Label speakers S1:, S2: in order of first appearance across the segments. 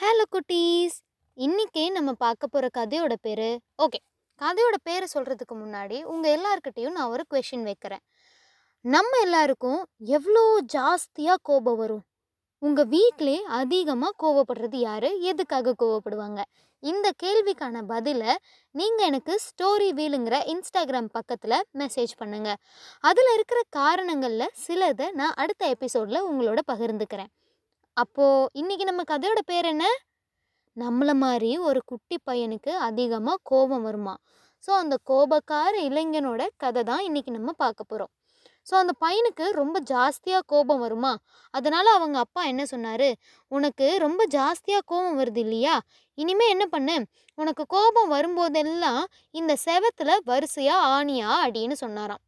S1: Hello குட்டீஸ். இன்னைக்கு நம்ம பார்க்க போகிற கதையோட பேர் ஓகே. கதையோட பேரை சொல்கிறதுக்கு முன்னாடி உங்கள் எல்லார்கிட்டேயும் நான் ஒரு கொஷின் வைக்கிறேன். நம்ம எல்லாருக்கும் எவ்வளோ ஜாஸ்தியாக கோபம் வரும்? உங்கள் வீட்டிலே அதிகமாக கோவப்படுறது யார்? எதுக்காக கோவப்படுவாங்க? இந்த கேள்விக்கான பதிலை நீங்கள் எனக்கு ஸ்டோரி வீலுங்கிற இன்ஸ்டாகிராம் பக்கத்தில் மெசேஜ் பண்ணுங்கள் அதில் இருக்கிற காரணங்களில் சிலதை நான் அடுத்த எபிசோடில் உங்களோட பகிர்ந்துக்கிறேன். அப்போது இன்றைக்கி நம்ம கதையோட பேர் என்ன? நம்மளை மாதிரி ஒரு குட்டி பையனுக்கு அதிகமாக கோபம் வருமா? ஸோ அந்த கோபக்கார இளைஞனோட கதை தான் இன்றைக்கி நம்ம பார்க்க போகிறோம் ஸோ அந்த பையனுக்கு ரொம்ப ஜாஸ்தியாக கோபம் வருமா? அதனால் அவங்க அப்பா என்ன சொன்னார்? உனக்கு ரொம்ப ஜாஸ்தியாக கோபம் வருது இல்லையா? இனிமேல் என்ன பண்ணு? உனக்கு கோபம் வரும்போதெல்லாம் இந்த செவத்தில் வரிசையாக ஆணியா அடின்னு சொன்னாராம்.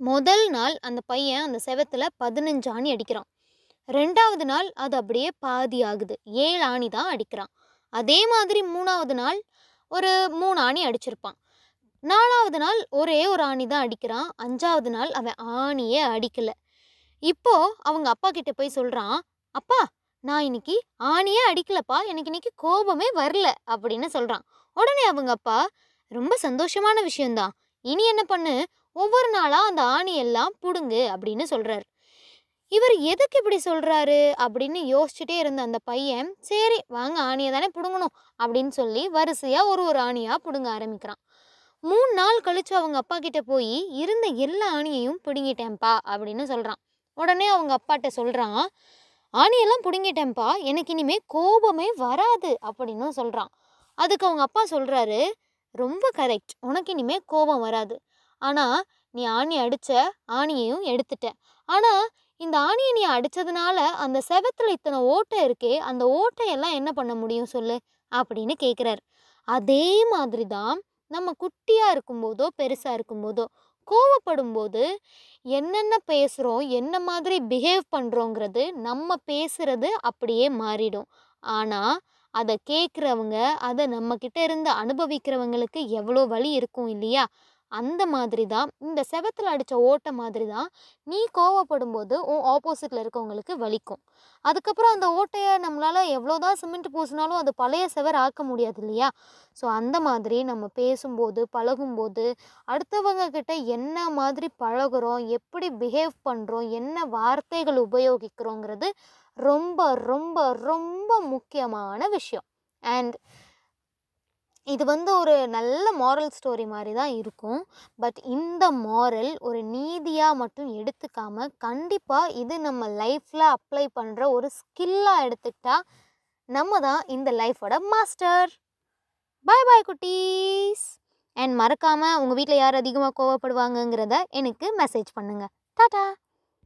S1: முதல் நாள் அந்த பையன் அந்த செவத்தில் பதினஞ்சு ஆணி அடிக்கிறான். ரெண்டாவது நாள் அது அப்படியே பாதி ஆகுது. ஏழு ஆணி தான் அடிக்கிறான். அதே மாதிரி மூணாவது நாள் ஒரு மூணு ஆணி அடிச்சிருப்பான். நாலாவது நாள் ஒரே ஒரு ஆணி தான் அடிக்கிறான். அஞ்சாவது நாள் அவன் ஆணியே அடிக்கலை. இப்போது அவங்க அப்பா கிட்டே போய் சொல்கிறான் அப்பா நான் இன்னைக்கு ஆணியே அடிக்கலப்பா. எனக்கு இன்னைக்கு கோபமே வரல. அப்படின்னு சொல்கிறான் உடனே அவங்க அப்பா ரொம்ப சந்தோஷமான விஷயந்தான் இனி என்ன பண்ணு? ஒவ்வொரு நாளாக அந்த ஆணி எல்லாம் அப்படின்னு சொல்கிறாரு இவர் எதுக்கு இப்படி சொல்கிறாரு அப்படின்னு யோசிச்சுட்டே இருந்த அந்த பையன் சரி வாங்க ஆணியை தானே பிடுங்கணும் அப்படின்னு சொல்லி வரிசையாக ஒரு ஒரு ஆணியாக பிடுங்க ஆரம்பிக்கிறான். மூணு நாள் கழித்து அவங்க அப்பா கிட்ட போய் இருந்த எல்லா ஆணியையும் பிடுங்கிட்டேன்ப்பா அப்படின்னு சொல்கிறான் உடனே அவங்க அப்பாட்ட சொல்கிறான் ஆணியெல்லாம் பிடுங்கிட்டேன்ப்பா எனக்கு இனிமேல் கோபமே வராது அப்படின்னு சொல்கிறான் அதுக்கு அவங்க அப்பா சொல்கிறாரு ரொம்ப கரெக்ட் உனக்கு இனிமேல் கோபம் வராது. ஆனால் நீ ஆணி அடித்த ஆணியையும் எடுத்துட்ட. ஆனால் இந்த ஆணியை நீ அடித்ததுனால அந்த செவத்தில் இத்தனை ஓட்டை இருக்கே அந்த ஓட்டையெல்லாம் என்ன பண்ண முடியும் சொல்லு? அப்படின்னு கேட்குறாரு அதே மாதிரி தான் நம்ம குட்டியாக இருக்கும்போதோ பெருசாக இருக்கும்போதோ கோவப்படும் போது என்னென்ன பேசுகிறோம் என்ன மாதிரி பிஹேவ் பண்ணுறோங்கிறது நம்ம பேசுகிறது அப்படியே மாறிடும். ஆனால் அதை கேட்குறவங்க அதை நம்மக்கிட்ட இருந்து அனுபவிக்கிறவங்களுக்கு எவ்வளோ வழி இருக்கும் இல்லையா? அந்த மாதிரி தான் இந்த செவத்தில் அடித்த ஓட்டை மாதிரி தான் நீ கோவப்படும் போது உன் ஆப்போசிட்டில் இருக்கவங்களுக்கு வலிக்கும். அதுக்கப்புறம் அந்த ஓட்டையை நம்மளால் எவ்வளோதான் சிமெண்ட் பூசினாலும் அது பழைய செவர் ஆக்க முடியாது இல்லையா? ஸோ அந்த மாதிரி நம்ம பேசும்போது பழகும்போது அடுத்தவங்க கிட்ட என்ன மாதிரி பழகுறோம் எப்படி பிஹேவ் பண்ணுறோம் என்ன வார்த்தைகள் உபயோகிக்கிறோங்கிறது ரொம்ப ரொம்ப ரொம்ப முக்கியமான விஷயம். அண்ட் இது வந்து ஒரு நல்ல மாரல் ஸ்டோரி மாதிரி தான் இருக்கும். பட் இந்த மாரல் ஒரு நீதியாக மட்டும் எடுத்துக்காமல் கண்டிப்பாக இது நம்ம லைஃப்பில் அப்ளை பண்ணுற ஒரு ஸ்கில்லாக எடுத்துக்கிட்டா நம்ம தான் இந்த லைஃபோட மாஸ்டர் பாய் பாய் குட்டீஸ். அண்ட் மறக்காமல் உங்கள் வீட்டில் யார் அதிகமாக கோவப்படுவாங்கங்கிறத எனக்கு மெசேஜ் பண்ணுங்கள் டாட்டா